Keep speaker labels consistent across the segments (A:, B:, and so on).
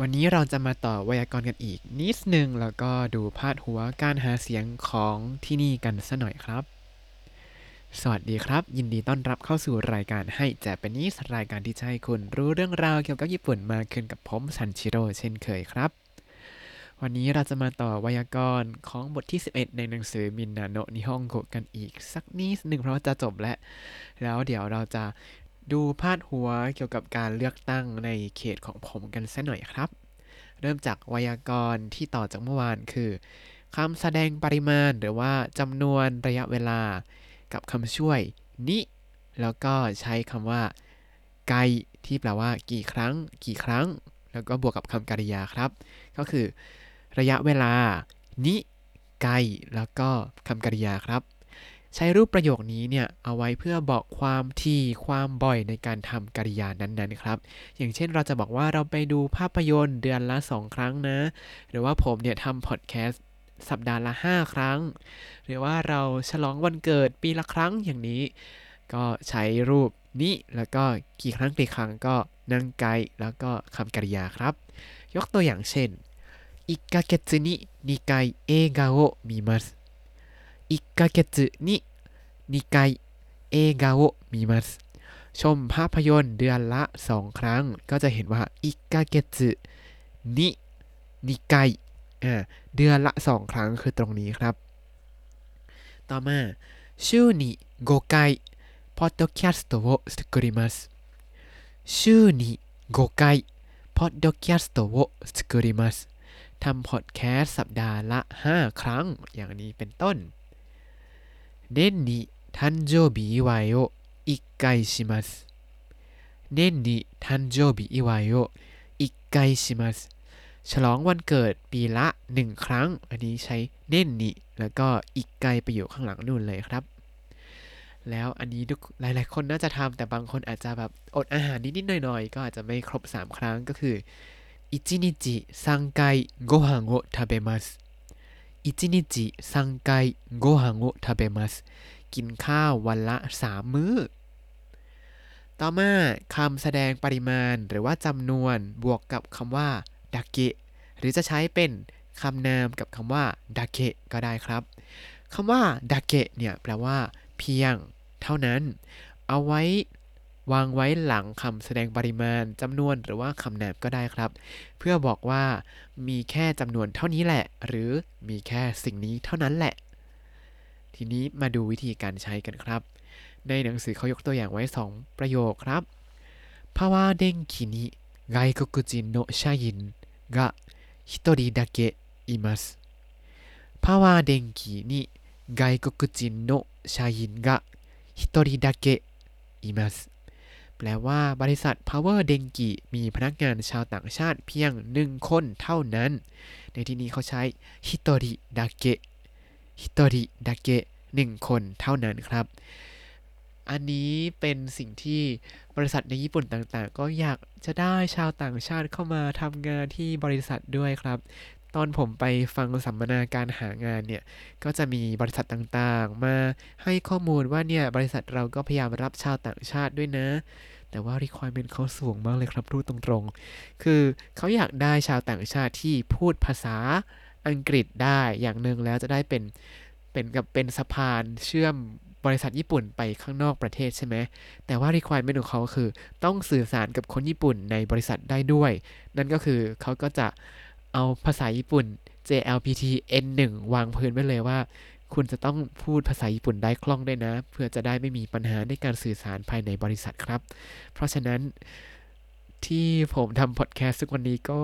A: วันนี้เราจะมาต่อไวยากรณ์กันอีกนิดนึง แล้วก็ดูพาดหัวการหาเสียงของที่นี่กันสัหน่อยครับ สวัสดีครับ ยินดีต้อนรับเข้าสู่รายการให้แจเป็นนิสรายการที่จะให้คุณรู้เรื่องราวเกี่ยวกับญี่ปุ่นมาขึ้นกับผมซันชิโร่เช่นเคยครับ วันนี้เราจะมาต่อไวยากรณ์ของบทที่ 11 ในหนังสือมินนาโนะนิฮงโกกันอีกสักนิดหนึ่งเพราะจะจบแล้ว แล้วเดี๋ยวเราจะ ดูพาดหัวเกี่ยวกับการเลือกตั้งในเขตของผมกันสัหน่อยครับ เริ่มจากไวยากรณ์ที่ต่อจากเมื่อวานคือคำแสดงปริมาณหรือว่าจำนวนระยะเวลา กับคำช่วยนิแล้วก็ใช้คำว่า ไกที่แปลว่า กี่ครั้ง กี่ครั้ง แล้วก็บวกกับคำกริยาครับ ก็คือ ระยะเวลา นิไกแล้วก็คำกริยาครับ ใช้รูปประโยคนี้เนี่ยเอาไว้เพื่อบอกความที่ความบ่อยในการทำกริยานั้นๆครับ อย่างเช่นเราจะบอกว่าเราไปดูภาพยนตร์เดือนละสองครั้งนะ หรือว่าผมเนี่ยทำพอดแคสต์สัปดาห์ละ 5 ครั้ง หรือว่าเราฉลองวันเกิดปีละครั้งอย่างนี้ ก็ใช้รูปนี้แล้วก็กี่ครั้งกี่ครั้งก็นั่งไกแล้วก็คำกริยาครับ ยกตัวอย่างเช่น1ヶ月に2回映画を見ます 1ヶ月に2回映画を見ますชมภาพยนตร์เดือนละ 2 ครั้ง ก็จะเห็นว่า1ヶ月に2回อ่าเดือนละ 2 ครั้งคือตรงนี้ครับ ต่อมา週に5回ポッドキャストを作ります週に5回ポッドキャストを作りますทำพอดแคสต์สัปดาห์ละ 5 ครั้ง อย่างนี้เป็นต้น 年に誕生日祝いを1回します年に誕生日祝いを1回しますฉลองวันเกิดปีละ 1 ครั้ง อันนี้ใช้เน่นนิแล้วก็อีกไกลไปอยู่ข้างหลังนู่นเลยครับ แล้วอันนี้ทุกหลาย ๆ คนน่าจะทำแต่บางคนอาจจะแบบอดอาหารนิด ๆ หน่อย ๆ ก็อาจจะไม่ครบ 3 ครั้งก็คือ1日3回ご飯を食べます 1日3回ご飯を食べますกินข้าววันละ 3 มื้อ ต่อมาคำแสดงปริมาณหรือว่าจำนวนบวกกับคำว่าดาเกะหรือจะใช้เป็นคำนามกับคำว่าดาเกะก็ได้ครับคำว่าดาเกะเนี่ยแปลว่า เพียง เท่านั้น เอาไว้ วางไว้หลังคำแสดงปริมาณจำนวนหรือว่าคำนามก็ได้ครับ เพื่อบอกว่ามีแค่จำนวนเท่านี้แหละ หรือมีแค่สิ่งนี้เท่านั้นแหละ ทีนี้มาดูวิธีการใช้กันครับ ในหนังสือเขายกตัวอย่างไว้ 2 ประโยคครับภาวะเด้งคินิ外国人の社員が一人だけいますパワー電気に外国人の社員が一人だけいます แปลว่าบริษัท Power d e n k i มีพนักงานชาวต่างชาติเพียงหนึ่งคนเท่านั้น ในที่นี้เขาใช้ฮิโตริดาเกะฮิโตริดาเกะหนึ่งคนเท่านั้นครับ อันนี้เป็นสิ่งที่บริษัทในญี่ปุ่นต่างๆ ก็อยากจะได้ชาวต่างชาติเข้ามาทำงานที่บริษัทด้วยครับ ตอนผมไปฟังสัมมนาการหางานเนี่ย ก็จะมีบริษัทต่างๆ มาให้ข้อมูลว่าเนี่ยบริษัทเราก็พยายามรับชาวต่างชาติด้วยนะ แต่ว่า requirement เขาสูงมากเลยครับพูดตรงๆ คือเขาอยากได้ชาวต่างชาติที่พูดภาษาอังกฤษได้อย่างหนึ่งแล้วจะได้เป็นเป็นกับเป็นสะพานเชื่อมบริษัทญี่ปุ่นไปข้างนอกประเทศใช่ไหม แต่ว่า requirement ของเขาคือ ต้องสื่อสารกับคนญี่ปุ่นในบริษัทได้ด้วย นั่นก็คือเขาก็จะ เอาภาษาญี่ปุ่น JLPT N1 วางพื้นไว้เลยว่า คุณจะต้องพูดภาษาญี่ปุ่นได้คล่องด้วยนะ เพื่อจะได้ไม่มีปัญหาในการสื่อสารภายในบริษัทครับ เพราะฉะนั้นที่ผมทำพอดแคสต์ทุกวันนี้ก็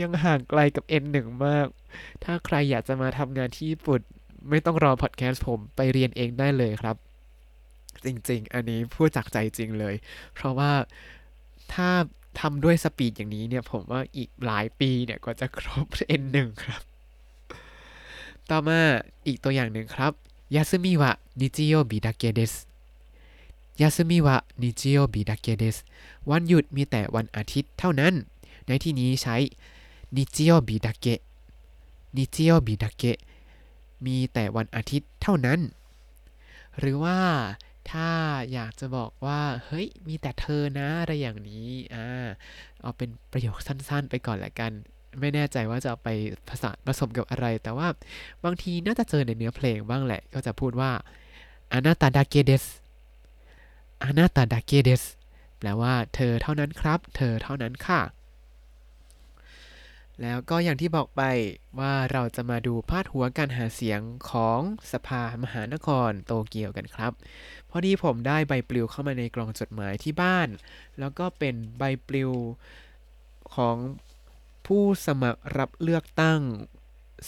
A: ยังห่างไกลกับ N1 มาก ถ้าใครอยากจะมาทำงานที่ญี่ปุ่น ไม่ต้องรอพอดแคสต์ผมไปเรียนเองได้เลยครับ จริงๆ อันนี้พูดจากใจจริงเลย เพราะว่าถ้า ทำด้วยสปีดอย่างนี้เนี่ย ผมว่าอีกหลายปีเนี่ยก็จะครบ N1 ครับ ต่อมาอีกตัวอย่างหนึ่งครับยาสึมิวะนิจิโยบิดาเกเดสยาสึมิวะนิจิโยบิดาเกเดสวันหยุดมีแต่วันอาทิตย์เท่านั้น ในที่นี้ใช้นิจิโยบิดาเกะนิจิโยบิดาเกะมีแต่วันอาทิตย์เท่านั้น หรือว่า ถ้าอยากจะบอกว่าเฮ้ยมีแต่เธอนะอะไรอย่างนี้อ่าเอาเป็นประโยคสั้นๆ ไปก่อนละกัน ไม่แน่ใจว่าจะเอาไปภาษาผสมกับอะไร แต่ว่าบางทีน่าจะเจอในเนื้อเพลงบ้างแหละ ก็จะพูดว่าอานาตาดาเกเดสอานาตาดาเกเดสแปลว่าเธอเท่านั้นครับ เธอเท่านั้นค่ะ แล้วก็อย่างที่บอกไปว่าเราจะมาดูพาดหัวการหาเสียงของสภามหานครโตเกียวกันครับ พอดีผมได้ใบปลิวเข้ามาในกล่องจดหมายที่บ้าน แล้วก็เป็นใบปลิวของผู้สมัครรับเลือกตั้ง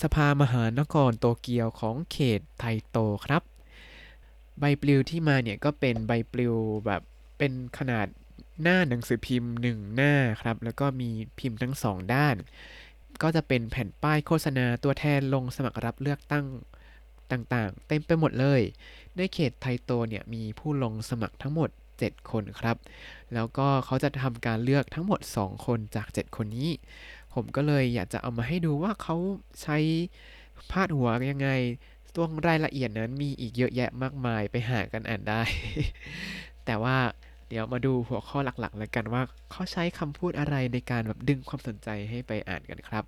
A: สภามหานครโตเกียวของเขตไทโตครับ ใบปลิวที่มาเนี่ยก็เป็นใบปลิวแบบเป็นขนาด หน้าหนังสือพิมพ์หนึ่งหน้าครับ แล้วก็มีพิมพ์ทั้งสองด้าน ก็จะเป็นแผ่นป้ายโฆษณาตัวแทนลงสมัครรับเลือกตั้งต่างๆ เต็มไปหมดเลย ในเขตไทโตเนี่ยมีผู้ลงสมัครทั้งหมด 7 คนครับ แล้วก็เขาจะทำการเลือกทั้งหมด 2 คนจาก 7 คนนี้ ผมก็เลยอยากจะเอามาให้ดูว่าเขาใช้พาดหัวยังไงตัวรายละเอียดนั้นมีอีกเยอะแยะมากมายไปหากันอ่านได้ แต่ว่า เดี๋ยวมาดูหัวข้อหลักๆ แล้วกันว่าเขาใช้คำพูดอะไรในการแบบดึงความสนใจให้ไปอ่านกันครับ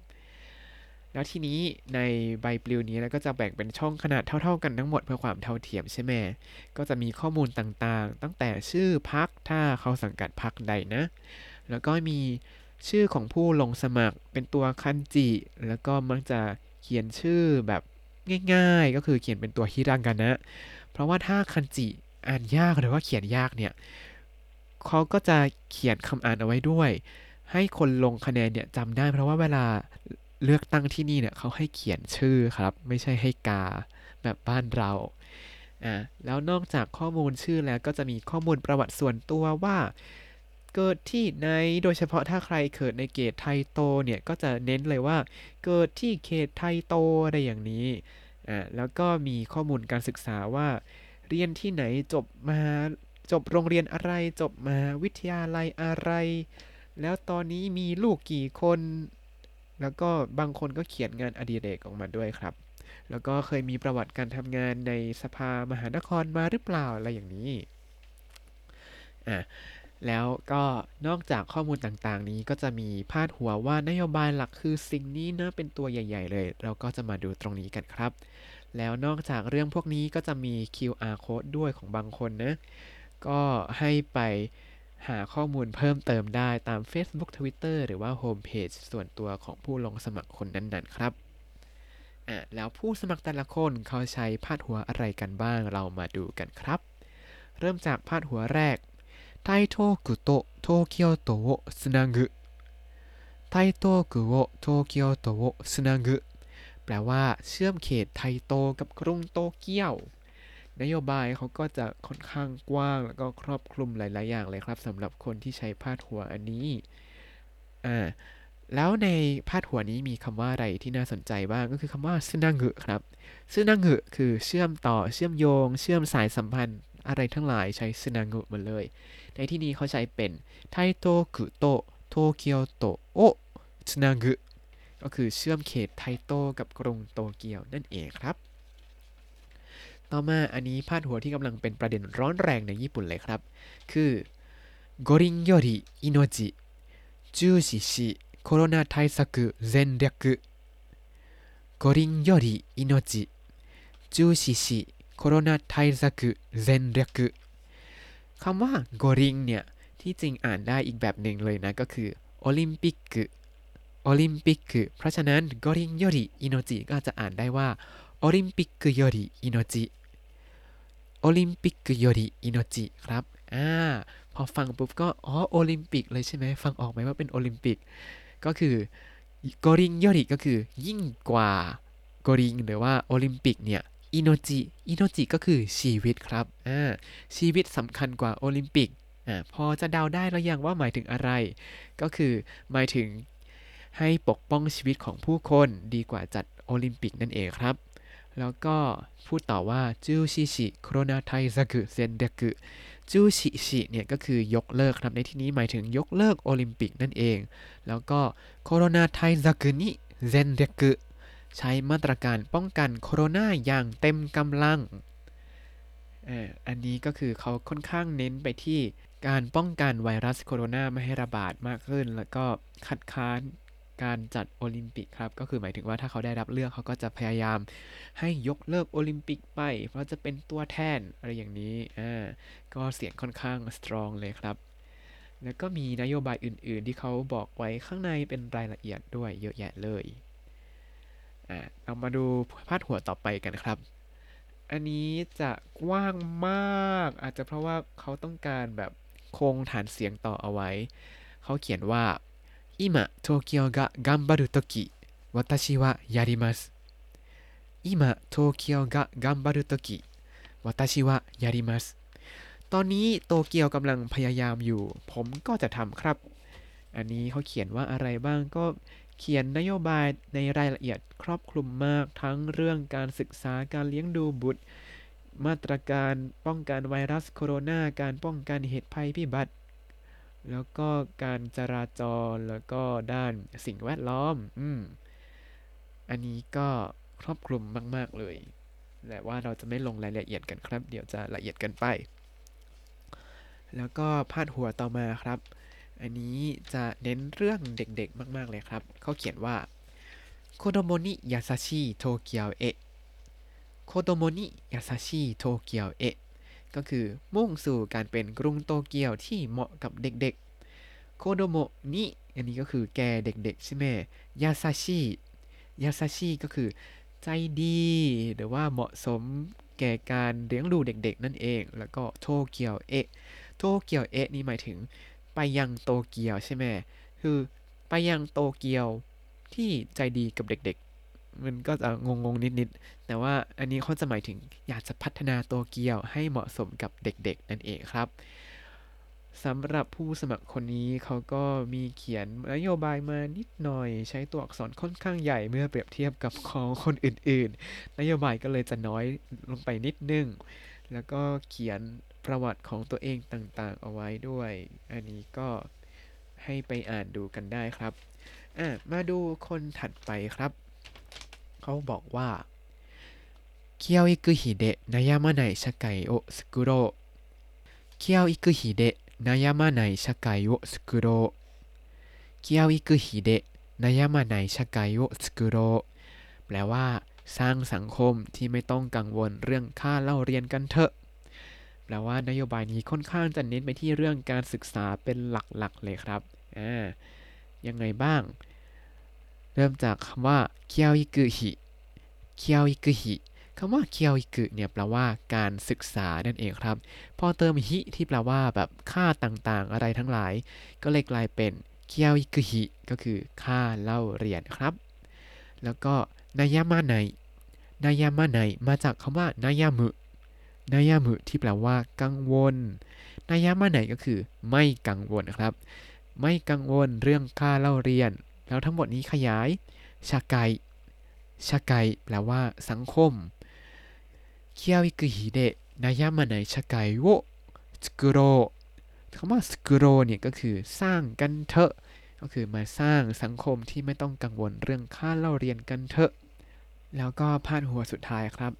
A: แล้วทีนี้ในใบปลิวนี้เราก็จะแบ่งเป็นช่องขนาดเท่า ๆ กันทั้งหมดเพื่อความเท่าเทียมใช่ไหมก็จะมีข้อมูลต่างๆ ตั้งแต่ชื่อพักถ้าเขาสังกัดพักใดนะ แล้วก็มีชื่อของผู้ลงสมัครเป็นตัวคันจิ แล้วก็มักจะเขียนชื่อแบบง่ายๆ ก็คือเขียนเป็นตัวฮิรังกันนะ เพราะว่าถ้าคันจิอ่านยากหรือว่าเขียนยากเนี่ย เขาก็จะเขียนคำอ่านเอาไว้ด้วย ให้คนลงคะแนนเนี่ยจำได้ เพราะว่าเวลาเลือกตั้งที่นี่เนี่ยเขาให้เขียนชื่อครับ ไม่ใช่ให้กาแบบบ้านเราอ่าแล้วนอกจากข้อมูลชื่อแล้วก็จะมีข้อมูลประวัติส่วนตัวว่า เกิดที่ไหนโดยเฉพาะถ้าใครเกิดในเขตไทโตเนี่ยก็จะเน้นเลยว่า เกิดที่เขตไทโตอะไรอย่างนี้อ่าแล้วก็มีข้อมูลการศึกษาว่า เรียนที่ไหนจบมา จบโรงเรียนอะไรจบมาวิทยาลัยอะไร แล้วตอนนี้มีลูกกี่คน แล้วก็บางคนก็เขียนงานอดิเรกออกมาด้วยครับ แล้วก็เคยมีประวัติการทำงานในสภามหานครมาหรือเปล่าอะไรอย่างนี้อะแล้วก็นอกจากข้อมูลต่างๆ นี้ก็จะมีพาดหัวว่านโยบายหลักคือสิ่งนี้นะเป็นตัวใหญ่ ๆ เลย เราก็จะมาดูตรงนี้กันครับ แล้วนอกจากเรื่องพวกนี้ก็จะมี QR code ด้วยของบางคนนะ ก็ให้ไปหาข้อมูลเพิ่มเติมได้ตาม Facebook Twitter หรือว่าโฮมเพจส่วนตัวของผู้ลงสมัครคนนั้นๆ ครับอะแล้วผู้สมัครแต่ละคนเขาใช้พาดหัวอะไรกันบ้างเรามาดูกันครับ เริ่มจากพาดหัวแรกไทโตกุโตโตเกียวโตโอสนากุไทโตกุโอโตเกียวโตโอสนากุแปลว่าเชื่อมเขตไทโตกับกรุงโตเกียว นโยบายเขาก็จะค่อนข้างกว้าง แล้วก็ครอบคลุมหลาย ๆ อย่างเลยครับสำหรับคนที่ใช้พาดหัวอันนี้อ่าแล้วในพาดหัวนี้มีคำว่าอะไรที่น่าสนใจบ้างก็คือคำว่าซึนังหึครับซึนังหึคือเชื่อมต่อเชื่อมโยง เชื่อมสายสัมพันธ์อะไรทั้งหลายใช้ซึนังหึหมดเลย ในที่นี้เขาใช้เป็นไทโตกุโตโตเกียวโตโอซึนังหึก็คือเชื่อมเขตไทโตกับกรุงโตเกียวนั่นเองครับ ต่อมาอันนี้พาดหัวที่กำลังเป็นประเด็นร้อนแรงในญี่ปุ่นเลยครับ คือ五輪より命重視しコロナ対策全力五輪より命重視しコロナ対策全力คำว่าโกริงเนี่ย ที่จริงอ่านได้อีกแบบหนึ่งเลยนะ ก็คือโอลิมปิกโอลิมปิกเพราะฉะนั้นโกริงโยริอิโนจิก็จะอ่านได้ว่าโอลิมปิกโยริอิโนจิ โอลิมปิกโยริอินโนจิครับอ่าพอฟังปุ๊บก็ อ๋อ โอลิมปิกเลยใช่ไหม ฟังออกไหมว่าเป็นโอลิมปิก ก็คือ 五輪より ก็คือยิ่งกว่า 五輪 หรือว่าโอลิมปิกเนี่ย 命 命 ก็คือชีวิตครับอ่าชีวิตสำคัญกว่าโอลิมปิกอ่าพอจะเดาได้แล้วยังว่าหมายถึงอะไร ก็คือหมายถึงให้ปกป้องชีวิตของผู้คนดีกว่าจัดโอลิมปิกนั่นเองครับ แล้วก็พูดต่อว่า中止しコロナ対策全力 中止し เนี่ยก็คือยกเลิกครับในที่นี้หมายถึงยกเลิกโอลิมปิกนั่นเอง แล้วก็โคโรนาไทซักุนิเซนเดกุใช้มาตรการป้องกันโคโรนาอย่างเต็มกำลังอันนี้ก็คือเขาค่อนข้างเน้นไปที่การป้องกันไวรัสโคโรนาไม่ให้ระบาดมากขึ้น แล้วก็คัดค้าน การจัดโอลิมปิกครับ ก็คือหมายถึงว่าถ้าเขาได้รับเลือกเขาก็จะพยายามให้ยกเลิกโอลิมปิกไป เพราะจะเป็นตัวแทนอะไรอย่างนี้อ่าก็เสียงค่อนข้างสตรองเลยครับ แล้วก็มีนโยบายอื่น ๆ ที่เขาบอกไว้ข้างในเป็นรายละเอียดด้วยเยอะแยะเลยอ่าเรามาดูพาดหัวต่อไปกันครับ อันนี้จะกว้างมาก อาจจะเพราะว่าเขาต้องการแบบคงฐานเสียงต่อเอาไว้ เขาเขียนว่า 今東京が頑張るとき私はやります今東京が頑張るとき私はやりますตอนนี้โตเกียวกำลังพยายามอยู่ ผมก็จะทำครับ อันนี้เขาเขียนว่าอะไรบ้างก็เขียนนโยบายในรายละเอียดครอบคลุมมากทั้งเรื่องการศึกษาการเลี้ยงดูบุตร มาตรการป้องกันไวรัสโคโรนา การป้องกันเหตุภัยพิบัติ แล้วก็การจราจรแล้วก็ด้านสิ่งแวดล้อม อืม อันนี้ก็ครอบคลุมมาก ๆ เลย แต่ว่าเราจะไม่ลงรายละเอียดกันครับ เดี๋ยวจะละเอียดกันไป แล้วก็พาดหัวต่อมาครับ อันนี้จะเน้นเรื่องเด็กๆ มาก ๆ เลยครับ เขาเขียนว่าโคโดโมนิยาซาชิโตเกียวเอะโคโดโมนิยาซาชิโตเกียวเอะ ก็คือมุ่งสู่การเป็นกรุงโตเกียวที่เหมาะกับเด็กๆ โคโดโมนิอันนี้ก็คือแกเด็กๆ ใช่ไหมยาซาชิยาซาชิก็คือใจดี หรือว่าเหมาะสมแก่การเลี้ยงดูเด็กๆ นั่นเอง แล้วก็โตเกียวเอะโตเกียวเอะนี่หมายถึงไปยังโตเกียวใช่ไหมคือไปยังโตเกียวที่ใจดีกับเด็กๆ มันก็จะงงๆนิดๆ แต่ว่าอันนี้เขาจะหมายถึงอยากจะพัฒนาโตเกียวให้เหมาะสมกับเด็กๆ นั่นเองครับสำหรับผู้สมัครคนนี้เขาก็มีเขียนนโยบายมานิดหน่อย ใช้ตัวอักษรค่อนข้างใหญ่เมื่อเปรียบเทียบกับของคนอื่นๆ นโยบายก็เลยจะน้อยลงไปนิดนึง แล้วก็เขียนประวัติของตัวเองต่างๆ เอาไว้ด้วย อันนี้ก็ให้ไปอ่านดูกันได้ครับ มาดูคนถัดไปครับ เขาบอกว่าเคียวอิกุฮิเดะนายามะไนชะไกโอสกุโร教育費で悩まない社会をつくろう 教育費で悩まない社会をつくろう แปลว่า สร้างสังคมที่ไม่ต้องกังวลเรื่องค่าเล่าเรียนกันเถอะ แปลว่านโยบายนี้ค่อนข้างจะเน้นไปที่เรื่องการศึกษาเป็นหลักๆเลยครับอ่ายังไงบ้าง เริ่มจากคำว่าเคียวอิกุฮิเคียวอิกุฮิคำว่าเคียวอิกุเนี่ยแปลว่าการศึกษานั่นเองครับ พอเติมฮิที่แปลว่าแบบค่าต่างๆ อะไรทั้งหลาย ก็เลยกลายเป็นเคียวอิกุฮิก็คือค่าเล่าเรียนครับ แล้วก็นายามาไนนายามาไนมาจากคำว่านายามุนายามุที่แปลว่ากังวลนายามาไนก็คือ ไม่กังวลครับ ไม่กังวลเรื่องค่าเล่าเรียน แล้วทั้งหมดนี้ขยายชาไกชาไกแปลว่าสังคมเคียวิกุฮิเดะนายามาไนชาไกโวสกุโรคำว่าสกุโรเนี่ยก็คือสร้างกันเถอะ ก็คือมาสร้างสังคมที่ไม่ต้องกังวลเรื่องค่าเล่าเรียนกันเถอะ แล้วก็พาดหัวสุดท้ายครับ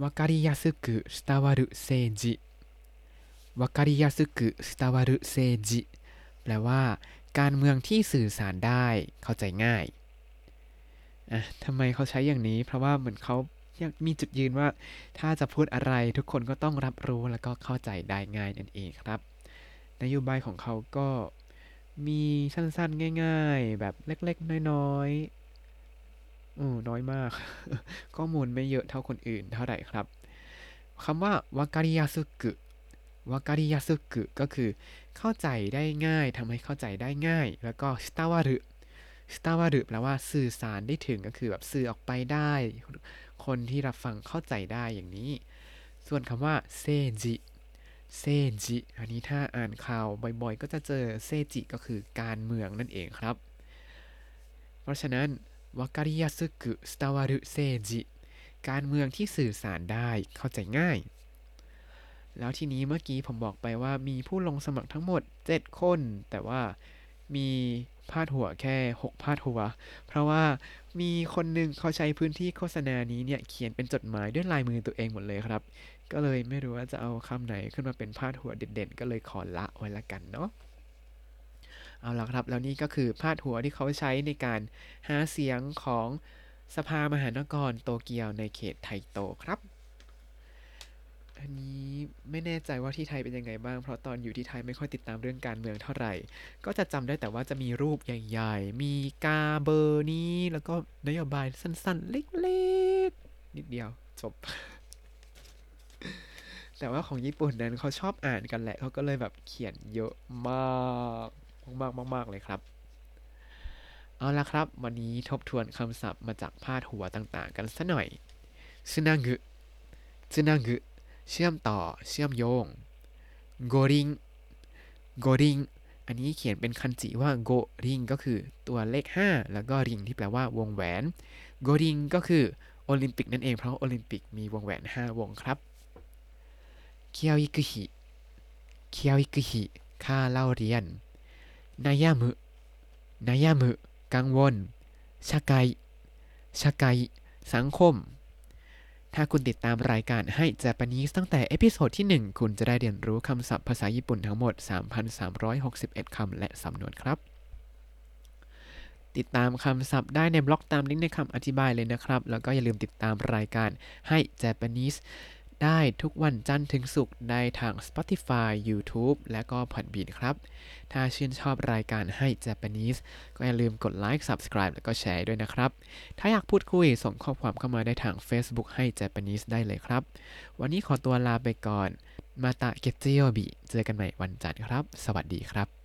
A: วาการิยาสึกุสตาวารุเซจิวาการิยาสึกุสตาวารุเซจิแปลว่า การเมืองที่สื่อสารได้เข้าใจง่ายอะทำไมเขาใช้อย่างนี้ เพราะว่าเหมือนเขายังมีจุดยืนว่า ถ้าจะพูดอะไรทุกคนก็ต้องรับรู้แล้วก็เข้าใจได้ง่ายนั่นเองครับ นโยบายของเขาก็มีสั้นๆง่าย ๆ แบบเล็กๆ น้อยๆอือน้อยมาก ข้อมูลไม่เยอะเท่าคนอื่นเท่าไหร่ครับคำว่าวาการิยาสุกุ วาการิยาสุกุก็คือเข้าใจได้ง่ายทำให้เข้าใจได้ง่าย แล้วก็สตาวารุสตาวารุแปลว่าสื่อสารได้ถึงก็คือแบบสื่อออกไปได้ คนที่รับฟังเข้าใจได้อย่างนี้ ส่วนคำว่าเซจิเซจิอันนี้ถ้าอ่านข่าวบ่อยๆ ก็จะเจอเซจิก็คือการเมืองนั่นเองครับ เพราะฉะนั้นวาการิยาสึกุสตาวารุเซจิการเมืองที่สื่อสารได้เข้าใจง่าย แล้วทีนี้เมื่อกี้ผมบอกไปว่ามีผู้ลงสมัครทั้งหมด 7 คน แต่ว่ามีพาดหัวแค่ 6 พาดหัว เพราะว่ามีคนหนึ่งเขาใช้พื้นที่โฆษณานี้เนี่ย เขียนเป็นจดหมายด้วยลายมือตัวเองหมดเลยครับ ก็เลยไม่รู้ว่าจะเอาคำไหนขึ้นมาเป็นพาดหัวเด่นๆ ก็เลยขอละไว้ละกันเนาะเอาละครับ แล้วนี่ก็คือพาดหัวที่เขาใช้ในการหาเสียงของสภามหานครโตเกียวในเขตไทโตครับ อันนี้ไม่แน่ใจว่าที่ไทยเป็นยังไงบ้าง เพราะตอนอยู่ที่ไทยไม่ค่อยติดตามเรื่องการเมืองเท่าไหร่ ก็จะจำได้แต่ว่าจะมีรูปใหญ่ๆ มีกาเบอร์นี้ แล้วก็นโยบายสั้นๆ เล็กๆ นิดเดียวจบ แต่ว่าของญี่ปุ่นนั้นเขาชอบอ่านกันแหละ เขาก็เลยแบบเขียนเยอะมากมากๆมากๆเลยครับ เอาละครับ วันนี้ทบทวนคำศัพท์มาจากพาดหัวต่างๆ กันสัหน่อยซึนางึซึนางึ เชื่อมต่อเชื่อมโยงโกริงโกริงอันนี้เขียนเป็นคันจิว่าโกริงก็คือตัวเลข 5 แล้วก็ริงที่แปลว่าวงแหวนโกริงก็คือโอลิมปิกนั่นเองเพราะโอลิมปิกมีวงแหวน 5 วงครับเคียวอิกุฮิเคียวอิกุฮิค่าเล่าเรียนนายามุนายามุกังวลชาไกชาไกสังคม ถ้าคุณติดตามรายการ Hi Japanese ตั้งแต่ episode ที่ 1 คุณจะได้เรียนรู้คำศัพท์ภาษาญี่ปุ่นทั้งหมด 3,361 คำและสำนวนครับ ติดตามคำศัพท์ได้ในบล็อกตามลิงก์ในคำอธิบายเลยนะครับ แล้วก็อย่าลืมติดตามรายการให้เจแปนิส ได้ทุกวันจันทร์ถึงศุกร์ได้ทาง Spotify YouTube และก็ Podbean ครับ ถ้าชื่นชอบรายการให้ Japanese ก็อย่าลืมกดไลค์ Subscribe แล้วก็แชร์ด้วยนะครับ ถ้าอยากพูดคุยส่งข้อความเข้ามาได้ทาง Facebook ให้ Japanese ได้เลยครับ วันนี้ขอตัวลาไปก่อน มาตะเกจิโยบิ เจอกันใหม่วันจันทร์ครับ สวัสดีครับ